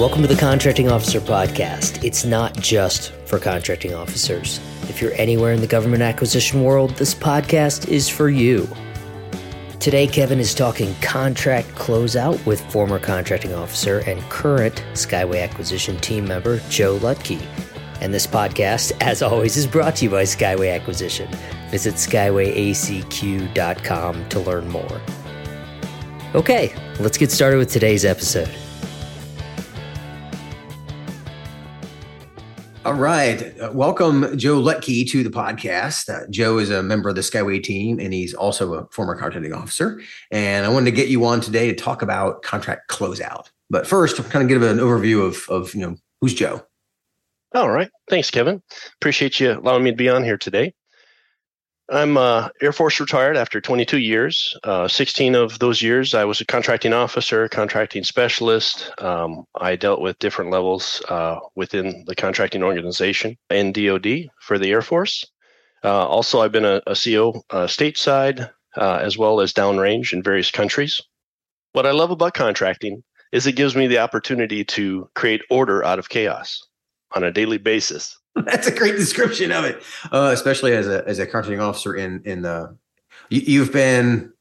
Welcome to the Contracting Officer Podcast. It's not just for contracting officers. If you're anywhere in the government acquisition world, this podcast is for you. Today, Kevin is talking contract closeout with former contracting officer and current Skyway acquisition team member Joe Lutke. And this podcast, as always, is brought to you by Skyway Acquisition. Visit skywayacq.com to learn more. Okay, let's get started with today's episode. All right. Welcome, Joe Lutke, to the podcast. Uh, Joe is a member of the Skyway team, and he's also a former contracting officer. And I wanted to get you on today to talk about contract closeout. But first, kind of give an overview of, of you know, who's Joe? All right. Thanks, Kevin. Appreciate you allowing me to be on here today. I'm uh, Air Force retired after 22 years. Uh, 16 of those years, I was a contracting officer, contracting specialist. Um, I dealt with different levels uh, within the contracting organization and DoD for the Air Force. Uh, also, I've been a, a CO uh, stateside uh, as well as downrange in various countries. What I love about contracting is it gives me the opportunity to create order out of chaos on a daily basis. That's a great description of it, uh, especially as a as a contracting officer in in the. You, have been,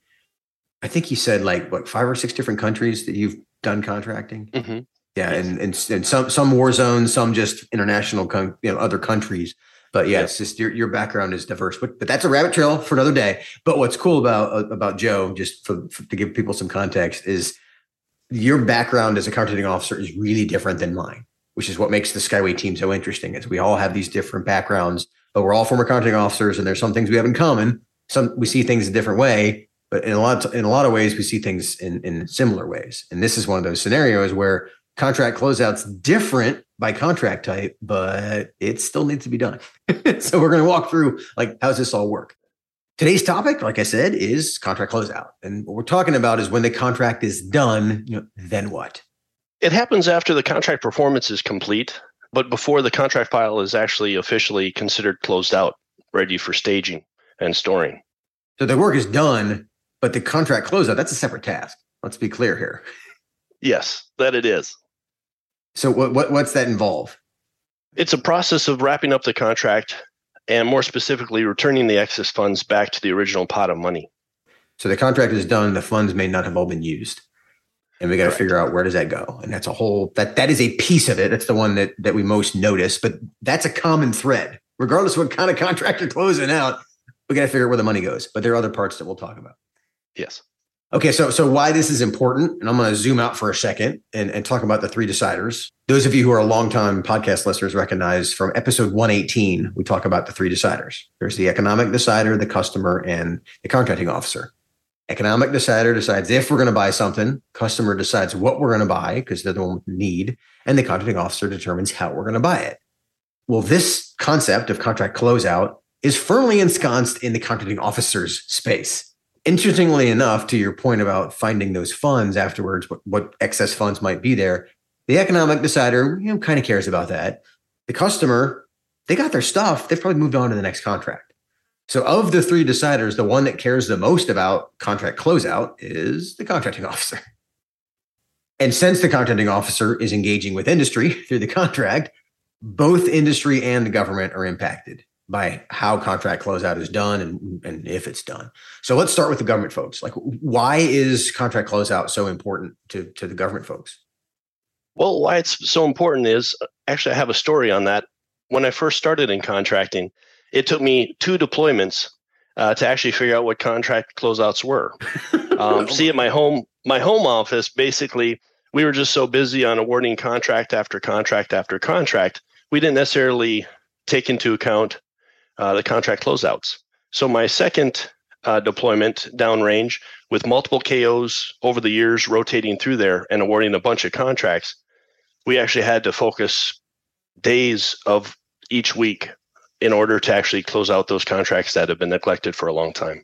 I think you said like what five or six different countries that you've done contracting. Mm-hmm. Yeah, yes. and, and and some some war zones, some just international, con- you know, other countries. But yeah, it's just your your background is diverse. But but that's a rabbit trail for another day. But what's cool about uh, about Joe, just for, for, to give people some context, is your background as a contracting officer is really different than mine which is what makes the Skyway team so interesting. Is we all have these different backgrounds, but we're all former contracting officers, and there's some things we have in common. Some we see things a different way, but in a lot in a lot of ways we see things in in similar ways. And this is one of those scenarios where contract closeouts different by contract type, but it still needs to be done. so we're going to walk through like how's this all work. Today's topic, like I said, is contract closeout. And what we're talking about is when the contract is done, you know, then what? It happens after the contract performance is complete, but before the contract file is actually officially considered closed out, ready for staging and storing. So the work is done, but the contract closeout, that's a separate task. Let's be clear here. Yes, that it is. So what, what what's that involve? It's a process of wrapping up the contract and more specifically returning the excess funds back to the original pot of money. So the contract is done, the funds may not have all been used and we got to figure out where does that go. And that's a whole that that is a piece of it. That's the one that that we most notice but that's a common thread. Regardless of what kind of contract you're closing out we got to figure out where the money goes but there are other parts that we'll talk about. Yes. Okay so so why this is important and i'm going to zoom out for a second and, and talk about the three deciders. Those of you who are longtime podcast listeners recognize from episode 118 we talk about the three deciders. There's the economic decider the customer and the contracting officer Economic decider decides if we're going to buy something. Customer decides what we're going to buy because they're the one with need. And the contracting officer determines how we're going to buy it. Well, this concept of contract closeout is firmly ensconced in the contracting officer's space. Interestingly enough, to your point about finding those funds afterwards, what, what excess funds might be there, the economic decider you know, kind of cares about that. The customer, they got their stuff. They've probably moved on to the next contract. So, of the three deciders, the one that cares the most about contract closeout is the contracting officer. And since the contracting officer is engaging with industry through the contract, both industry and the government are impacted by how contract closeout is done and, and if it's done. So let's start with the government folks. Like, why is contract closeout so important to, to the government folks? Well, why it's so important is uh, actually, I have a story on that. When I first started in contracting, it took me two deployments uh, to actually figure out what contract closeouts were. Um, see, at my home my home office, basically, we were just so busy on awarding contract after contract after contract, we didn't necessarily take into account uh, the contract closeouts. So my second uh, deployment downrange with multiple KOs over the years rotating through there and awarding a bunch of contracts, we actually had to focus days of each week in order to actually close out those contracts that have been neglected for a long time,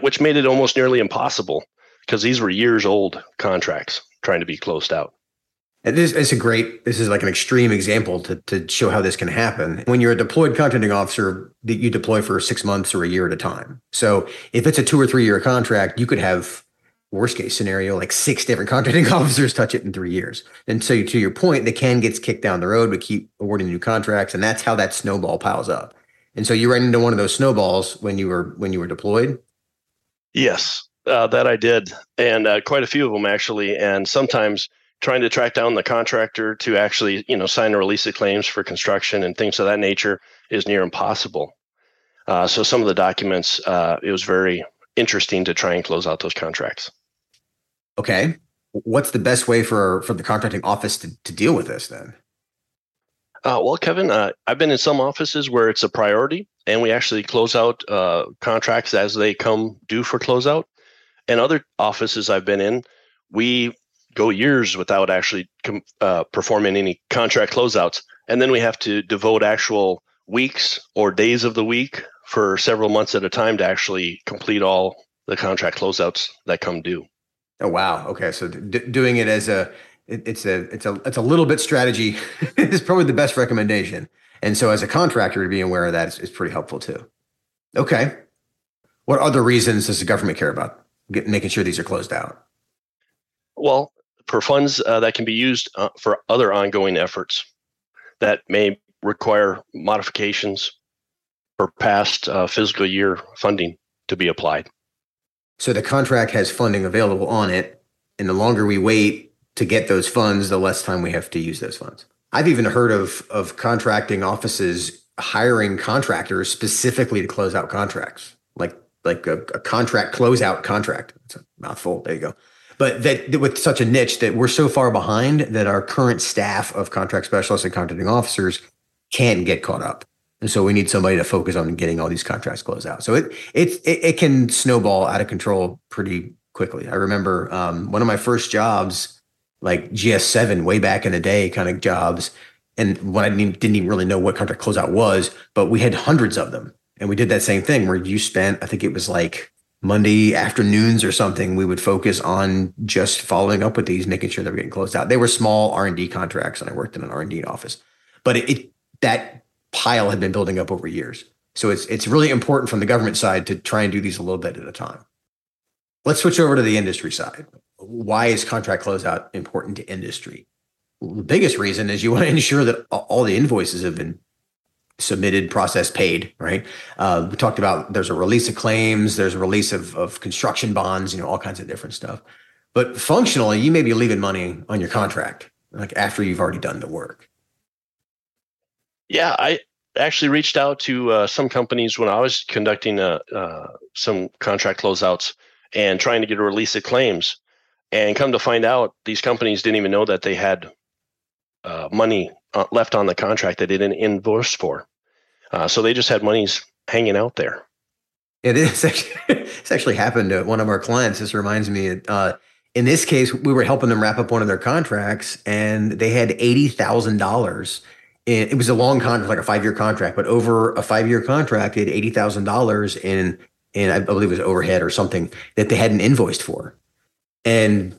which made it almost nearly impossible because these were years old contracts trying to be closed out. And this is a great, this is like an extreme example to, to show how this can happen. When you're a deployed contracting officer, that you deploy for six months or a year at a time. So if it's a two or three year contract, you could have worst case scenario, like six different contracting officers touch it in three years. And so to your point, the can gets kicked down the road, but keep awarding new contracts. And that's how that snowball piles up. And so you ran into one of those snowballs when you were when you were deployed. Yes, uh, that I did, and uh, quite a few of them actually. And sometimes trying to track down the contractor to actually, you know, sign a release of claims for construction and things of that nature is near impossible. Uh, so some of the documents, uh, it was very interesting to try and close out those contracts. Okay, what's the best way for for the contracting office to, to deal with this then? Uh, well, Kevin, uh, I've been in some offices where it's a priority, and we actually close out uh, contracts as they come due for closeout. And other offices I've been in, we go years without actually com- uh, performing any contract closeouts, and then we have to devote actual weeks or days of the week for several months at a time to actually complete all the contract closeouts that come due. Oh wow! Okay, so d- doing it as a it, it's a it's a it's a little bit strategy is probably the best recommendation. And so as a contractor to be aware of that is, is pretty helpful too. Okay. What other reasons does the government care about get, making sure these are closed out? Well, for funds uh, that can be used uh, for other ongoing efforts that may require modifications for past uh, fiscal year funding to be applied. So the contract has funding available on it, and the longer we wait to get those funds, the less time we have to use those funds. I've even heard of of contracting offices hiring contractors specifically to close out contracts, like like a, a contract closeout contract. It's a mouthful. There you go. But that with such a niche that we're so far behind that our current staff of contract specialists and contracting officers can't get caught up. And so we need somebody to focus on getting all these contracts closed out. So it it it, it can snowball out of control pretty quickly. I remember um, one of my first jobs like GS7 way back in the day kind of jobs. And when I didn't, didn't even really know what contract closeout was, but we had hundreds of them. And we did that same thing where you spent, I think it was like Monday afternoons or something, we would focus on just following up with these, making sure they were getting closed out. They were small R&D contracts and I worked in an R&D office. But it, it that pile had been building up over years. So it's it's really important from the government side to try and do these a little bit at a time. Let's switch over to the industry side why is contract closeout important to industry? the biggest reason is you want to ensure that all the invoices have been submitted, processed, paid, right? Uh, we talked about there's a release of claims, there's a release of, of construction bonds, you know, all kinds of different stuff. But functionally, you may be leaving money on your contract, like after you've already done the work. Yeah, I actually reached out to uh, some companies when I was conducting uh, uh, some contract closeouts and trying to get a release of claims. And come to find out, these companies didn't even know that they had uh, money uh, left on the contract that they didn't invoice for. Uh, so they just had monies hanging out there. It is actually, it's actually happened to one of our clients. This reminds me in this case, we were helping them wrap up one of their contracts and they had $80,000 and it was a long contract, like a five year contract, but over a five year contract, it eighty thousand dollars in and I believe it was overhead or something that they hadn't invoiced for, and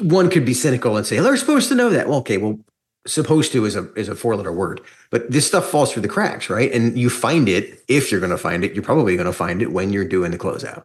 one could be cynical and say they're supposed to know that. Well, okay, well, supposed to is a is a four letter word, but this stuff falls through the cracks, right? And you find it if you're going to find it. You're probably going to find it when you're doing the closeout.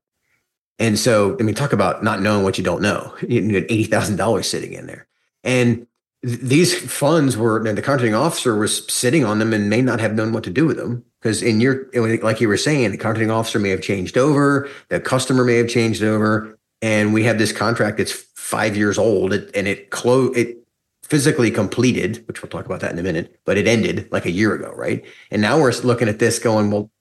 And so, I mean, talk about not knowing what you don't know. You had eighty thousand dollars sitting in there, and these funds were and the contracting officer was sitting on them and may not have known what to do with them. Because in your like you were saying, the contracting officer may have changed over, the customer may have changed over, and we have this contract that's five years old and it closed it physically completed which we'll talk about that in a minute but it ended like a year ago right? And now we're looking at this going well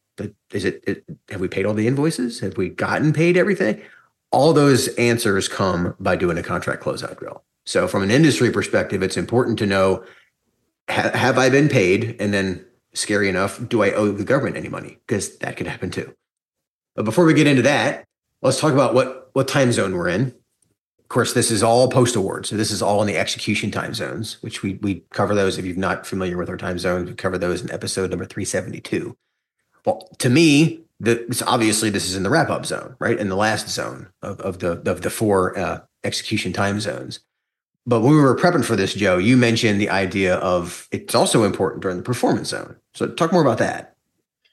is it, it have we paid all the invoices? Have we gotten paid everything? All those answers come by doing a contract closeout drill so from an industry perspective it's important to know ha- have i been paid and then scary enough do i owe the government any money because that could happen too but before we get into that let's talk about what what time zone we're in. Of course, this is all post award. So this is all in the execution time zones, which we we cover those. If you're not familiar with our time zones, we cover those in episode number 372. Well, to me, the, obviously this is in the wrap up zone, right? In the last zone of, of the of the four uh, execution time zones. But when we were prepping for this, Joe, you mentioned the idea of it's also important during the performance zone. So talk more about that.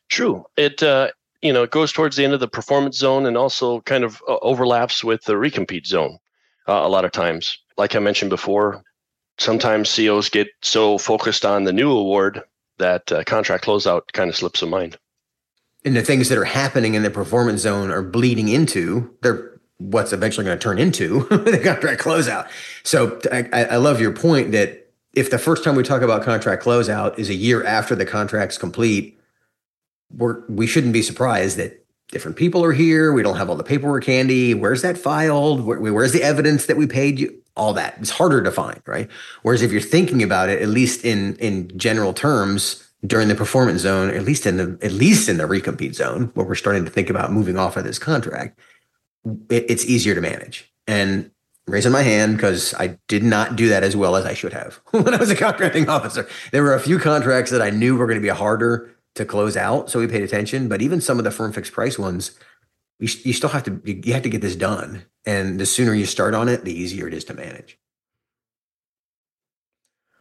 True. It uh, you know, it goes towards the end of the performance zone and also kind of uh, overlaps with the recompete zone uh, a lot of times. Like I mentioned before, sometimes COs get so focused on the new award that uh, contract closeout kind of slips of mind. And the things that are happening in the performance zone are bleeding into they're what's eventually going to turn into the contract closeout. So I, I love your point that if the first time we talk about contract closeout is a year after the contract's complete, we're we shouldn't be surprised that different people are here. We don't have all the paperwork handy. Where's that filed? Where, where's the evidence that we paid you? All that. It's harder to find, right? Whereas if you're thinking about it, at least in in general terms, during the performance zone, at least in the at least in the recompete zone, where we're starting to think about moving off of this contract, it, it's easier to manage. And raising my hand because I did not do that as well as I should have when I was a contracting officer. There were a few contracts that I knew were going to be harder to close out. So we paid attention. But even some of the firm fixed price ones, you, you still have to you have to get this done. And the sooner you start on it, the easier it is to manage.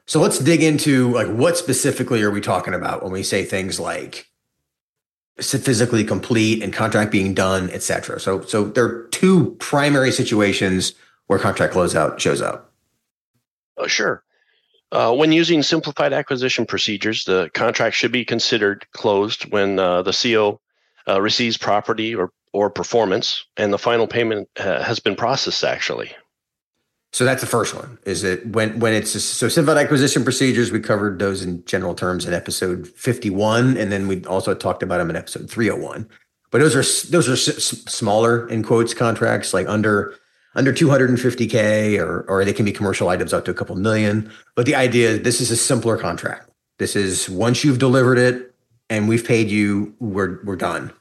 So let's dig into like what specifically are we talking about when we say things like physically complete and contract being done, et cetera. So so there are two primary situations where contract closeout shows up. Oh, sure. Uh, when using simplified acquisition procedures, the contract should be considered closed when uh, the CO uh, receives property or, or performance and the final payment uh, has been processed actually. So that's the first one. Is it when when it's so simplified acquisition procedures? We covered those in general terms in episode fifty one, and then we also talked about them in episode three hundred one. But those are those are s- smaller in quotes contracts, like under under 250k or or they can be commercial items up to a couple million but the idea is this is a simpler contract this is once you've delivered it and we've paid you we're we're done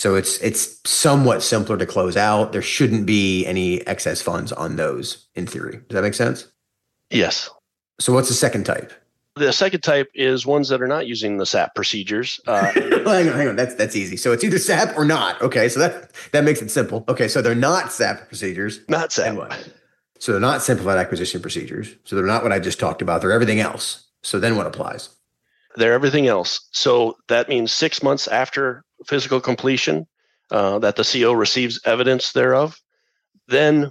so it's it's somewhat simpler to close out there shouldn't be any excess funds on those in theory does that make sense yes so what's the second type the second type is ones that are not using the SAP procedures. Uh, hang on, hang on. That's that's easy. So it's either SAP or not. Okay, so that that makes it simple. Okay, so they're not SAP procedures. Not SAP. So they're not simplified acquisition procedures. So they're not what I just talked about. They're everything else. So then what applies? They're everything else. So that means six months after physical completion uh, that the CO receives evidence thereof, then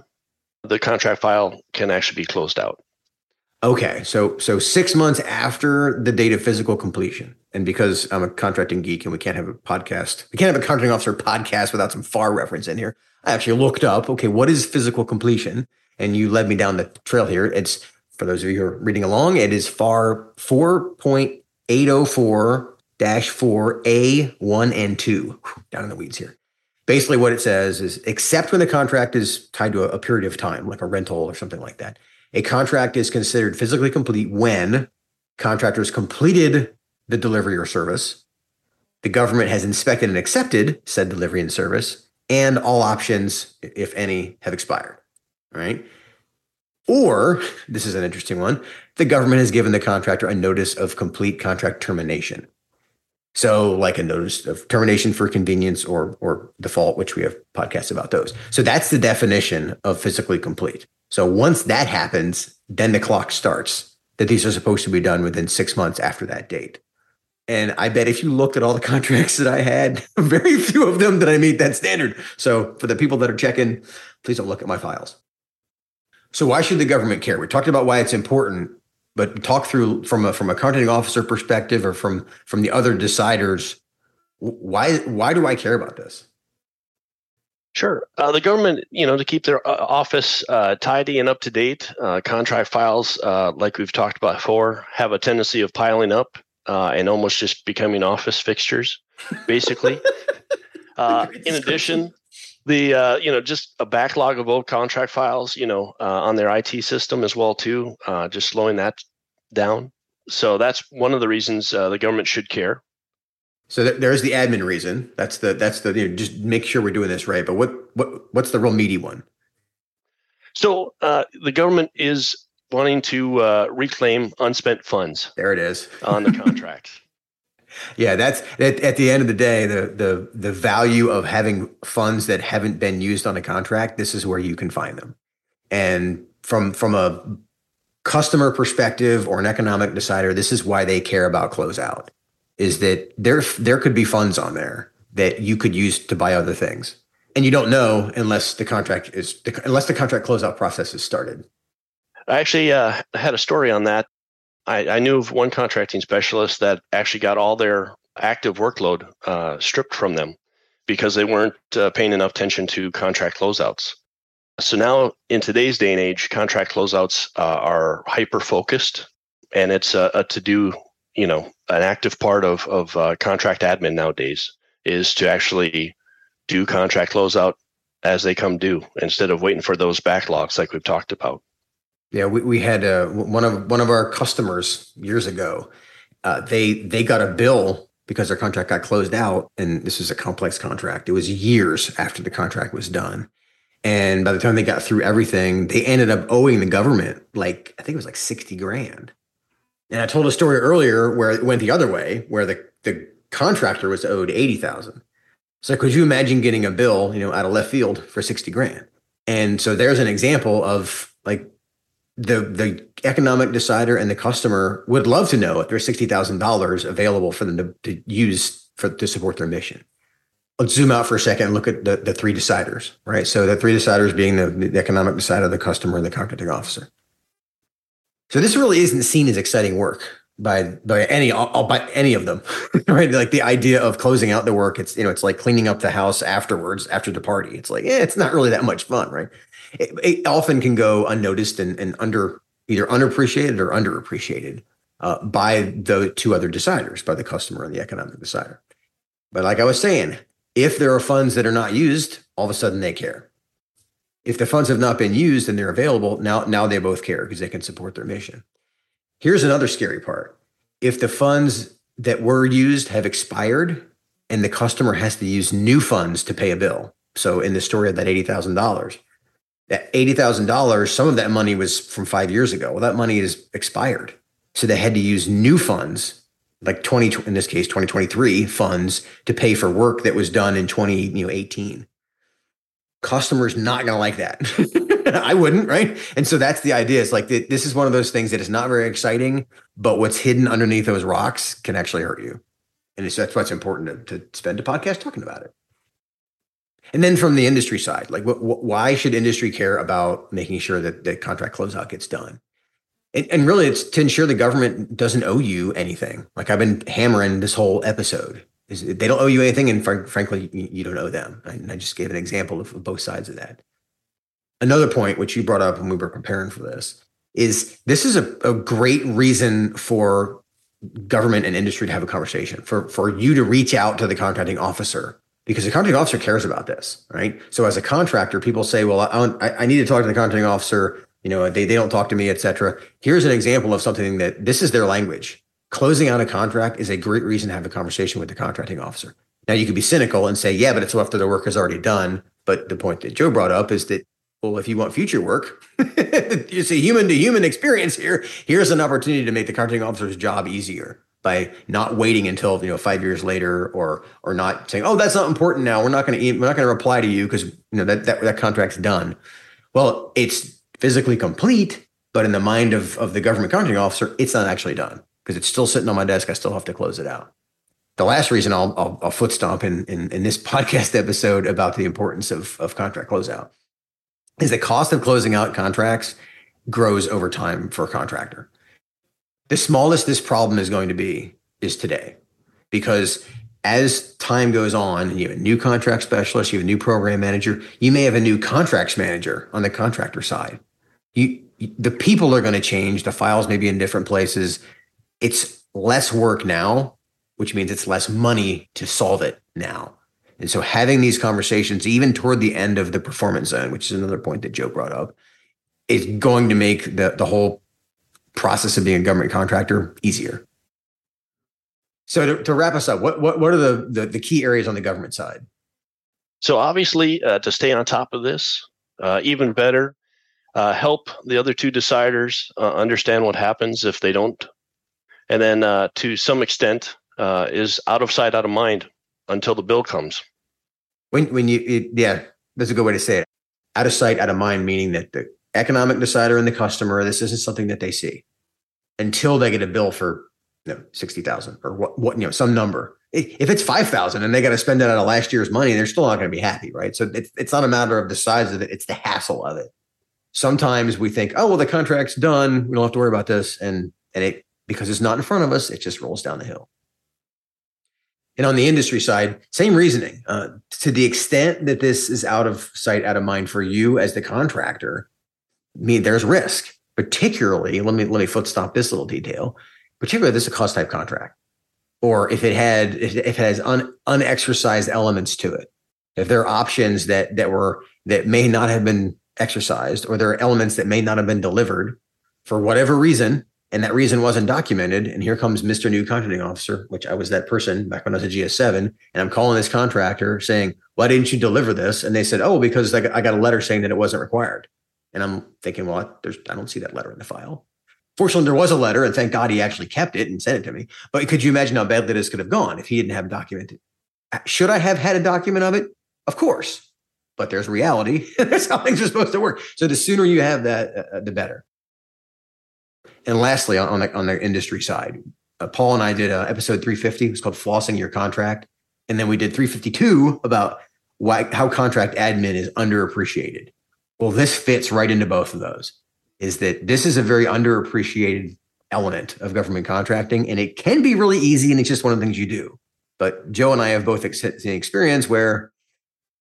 the contract file can actually be closed out. Okay, so so six months after the date of physical completion, and because I'm a contracting geek and we can't have a podcast, we can't have a contracting officer podcast without some FAR reference in here. I actually looked up, okay, what is physical completion? And you led me down the trail here. It's for those of you who are reading along, it is FAR 4.804 4 A1 and 2. Down in the weeds here. Basically, what it says is except when the contract is tied to a, a period of time, like a rental or something like that a contract is considered physically complete when contractors completed the delivery or service, the government has inspected and accepted said delivery and service, and all options, if any, have expired. Right? Or, this is an interesting one, the government has given the contractor a notice of complete contract termination. So, like a notice of termination for convenience or or default, which we have podcasts about those. So that's the definition of physically complete. So once that happens, then the clock starts that these are supposed to be done within six months after that date. And I bet if you looked at all the contracts that I had, very few of them did I meet that standard. So for the people that are checking, please don't look at my files. So why should the government care? We talked about why it's important, but talk through from a from a contracting officer perspective or from from the other deciders. Why why do I care about this? Sure. Uh, the government, you know, to keep their uh, office uh, tidy and up to date, uh, contract files, uh, like we've talked about before, have a tendency of piling up uh, and almost just becoming office fixtures, basically. in addition, the you know just a backlog of old contract files, you know, on their IT system as well too, just slowing that down. So that's one of the reasons the government should care. So th- there's the admin reason. That's the that's the you know, just make sure we're doing this right. But what what what's the real meaty one? So uh, the government is wanting to uh, reclaim unspent funds. There it is on the contract. Yeah, that's at, at, the end of the day, the the the value of having funds that haven't been used on a contract. This is where you can find them, and from from a customer perspective or an economic decider, this is why they care about closeout is that there there could be funds on there that you could use to buy other things. And you don't know unless the contract is unless the contract closeout process is started. I actually uh, had a story on that. I, I, knew of one contracting specialist that actually got all their active workload uh, stripped from them because they weren't uh, paying enough attention to contract closeouts. So now, in today's day and age, contract closeouts uh, are hyper focused, and it's a, a to do. You know, an active part of of uh, contract admin nowadays is to actually do contract closeout as they come due instead of waiting for those backlogs like we've talked about. Yeah, we, we had uh, one of one of our customers years ago. Uh, they they got a bill because their contract got closed out, and this was a complex contract. It was years after the contract was done, and by the time they got through everything, they ended up owing the government like I think it was like sixty grand. And I told a story earlier where it went the other way, where the the contractor was owed eighty thousand. So could you imagine getting a bill, you know, out of left field for sixty grand? And so there's an example of like the the economic decider and the customer would love to know if there's sixty thousand dollars available for them to, to use for to support their mission. Let's zoom out for a second and look at the, the three deciders, right? So the three deciders being the, the economic decider, the customer, and the contracting officer. So this really isn't seen as exciting work by by any by any of them, right? Like the idea of closing out the work, it's you know, it's like cleaning up the house afterwards after the party. It's like, yeah, it's not really that much fun, right? It, it often can go unnoticed and, and under either unappreciated or underappreciated uh, by the two other deciders, by the customer and the economic decider. But like I was saying, if there are funds that are not used, all of a sudden they care. If the funds have not been used and they're available, now now they both care because they can support their mission. Here's another scary part. If the funds that were used have expired and the customer has to use new funds to pay a bill. So in the story of that $80,000, that $80,000, some of that money was from five years ago. Well, that money is expired. So they had to use new funds, like 20, in this case, 2023 funds to pay for work that was done in 2018. Customers not going to like that. I wouldn't, right? And so that's the idea. It's like this is one of those things that is not very exciting, but what's hidden underneath those rocks can actually hurt you. And that's why it's important to, to spend a podcast talking about it. And then from the industry side, like what, what, why should industry care about making sure that the contract closeout gets done? And, and, really, it's to ensure the government doesn't owe you anything. Like I've been hammering this whole episode. Is they don't owe you anything, and fr- frankly, you, don't owe them. And I just gave an example of both sides of that. Another point, which you brought up when we were preparing for this, is this is a, a great reason for government and industry to have a conversation for for you to reach out to the contracting officer because the contracting officer cares about this, right? So as a contractor, people say, well, I, I need to talk to the contracting officer. You know, they, they don't talk to me, et cetera. Here's an example of something that this is their language. Closing out a contract is a great reason to have a conversation with the contracting officer. Now you could be cynical and say, yeah, but it's after the work is already done. But the point that Joe brought up is that, well, if you want future work, it's a human to human experience here. Here's an opportunity to make the contracting officer's job easier by not waiting until you know five years later or or not saying oh that's not important now. We're not going to we're not going to reply to you because you know that, that that contract's done. Well it's physically complete but in the mind of of the government contracting officer it's not actually done because it's still sitting on my desk. I still have to close it out. The last reason i'll i'll, I'll foot stomp in, in in this podcast episode about the importance of of contract closeout is the cost of closing out contracts grows over time for a contractor the smallest this problem is going to be is today. Because as time goes on and you have a new contract specialist you have a new program manager you may have a new contracts manager on the contractor side. You the people are going to change the files may be in different places. It's less work now which means it's less money to solve it now. And so having these conversations even toward the end of the performance zone which is another point that joe brought up is going to make the, the whole process of being a government contractor easier. So to, to wrap us up, what, what, what are the, the, the, key areas on the government side? So obviously, uh, to stay on top of this, uh, even better, uh, help the other two deciders uh, understand what happens if they don't, and then uh, to some extent uh, is out of sight, out of mind until the bill comes. When when you it, yeah, that's a good way to say it. Out of sight, out of mind, meaning that the economic decider and the customer, this isn't something that they see until they get a bill for you know, 60,000 or what, what, you know, some number. if it's 5000 and they got to spend it out of last year's money, they're still not going to be happy, right? So it's, it's not a matter of the size of it, it's the hassle of it. Sometimes we think, oh, well, the contract's done. We don't have to worry about this. And, and it, because it's not in front of us, it just rolls down the hill. And on the industry side, same reasoning. Uh, to the extent that this is out of sight, out of mind for you as the contractor, mean, there's risk. Particularly, let me let me foot stop this little detail. Particularly, this is a cost type contract or if it had if it has un, unexercised elements to it if there are options that that were that may not have been exercised or there are elements that may not have been delivered for whatever reason and that reason wasn't documented and here comes mr new contracting officer which i was that person back when i was a gs7 and i'm calling this contractor saying why didn't you deliver this and they said oh because i got a letter saying that it wasn't required and i'm thinking well there's i don't see that letter in the file Fortunately, there was a letter, and thank God he actually kept it and sent it to me. But could you imagine how badly this could have gone if he didn't have documented? Should I have had a document of it? Of course. But there's reality. That's how things are supposed to work. So the sooner you have that, uh, uh the better. And lastly, on the, on the industry side, uh, Paul and I did uh, episode 350. It was called Flossing Your Contract. And then we did 352 about why how contract admin is underappreciated. Well, this fits right into both of those is that this is a very underappreciated element of government contracting, and it can be really easy, and it's just one of the things you do. But Joe and I have both seen experience where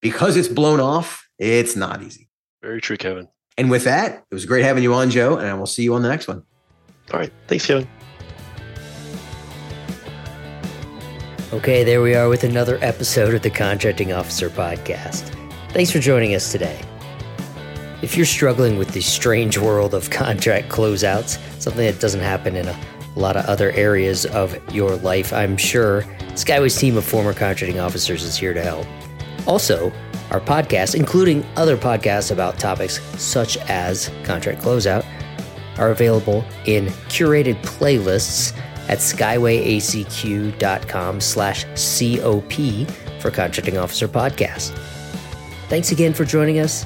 because it's blown off, it's not easy. Very true, Kevin. And with that, it was great having you on, Joe, and I will see you on the next one. All right. Thanks, Kevin. Okay, there we are with another episode of the Contracting Officer Podcast. Thanks for joining us today. If you're struggling with the strange world of contract closeouts, something that doesn't happen in a lot of other areas of your life, I'm sure Skyway's team of former contracting officers is here to help. Also, our podcast, including other podcasts about topics such as contract closeout, are available in curated playlists at skywayacq.com slash COP for Contracting Officer Podcast. Thanks again for joining us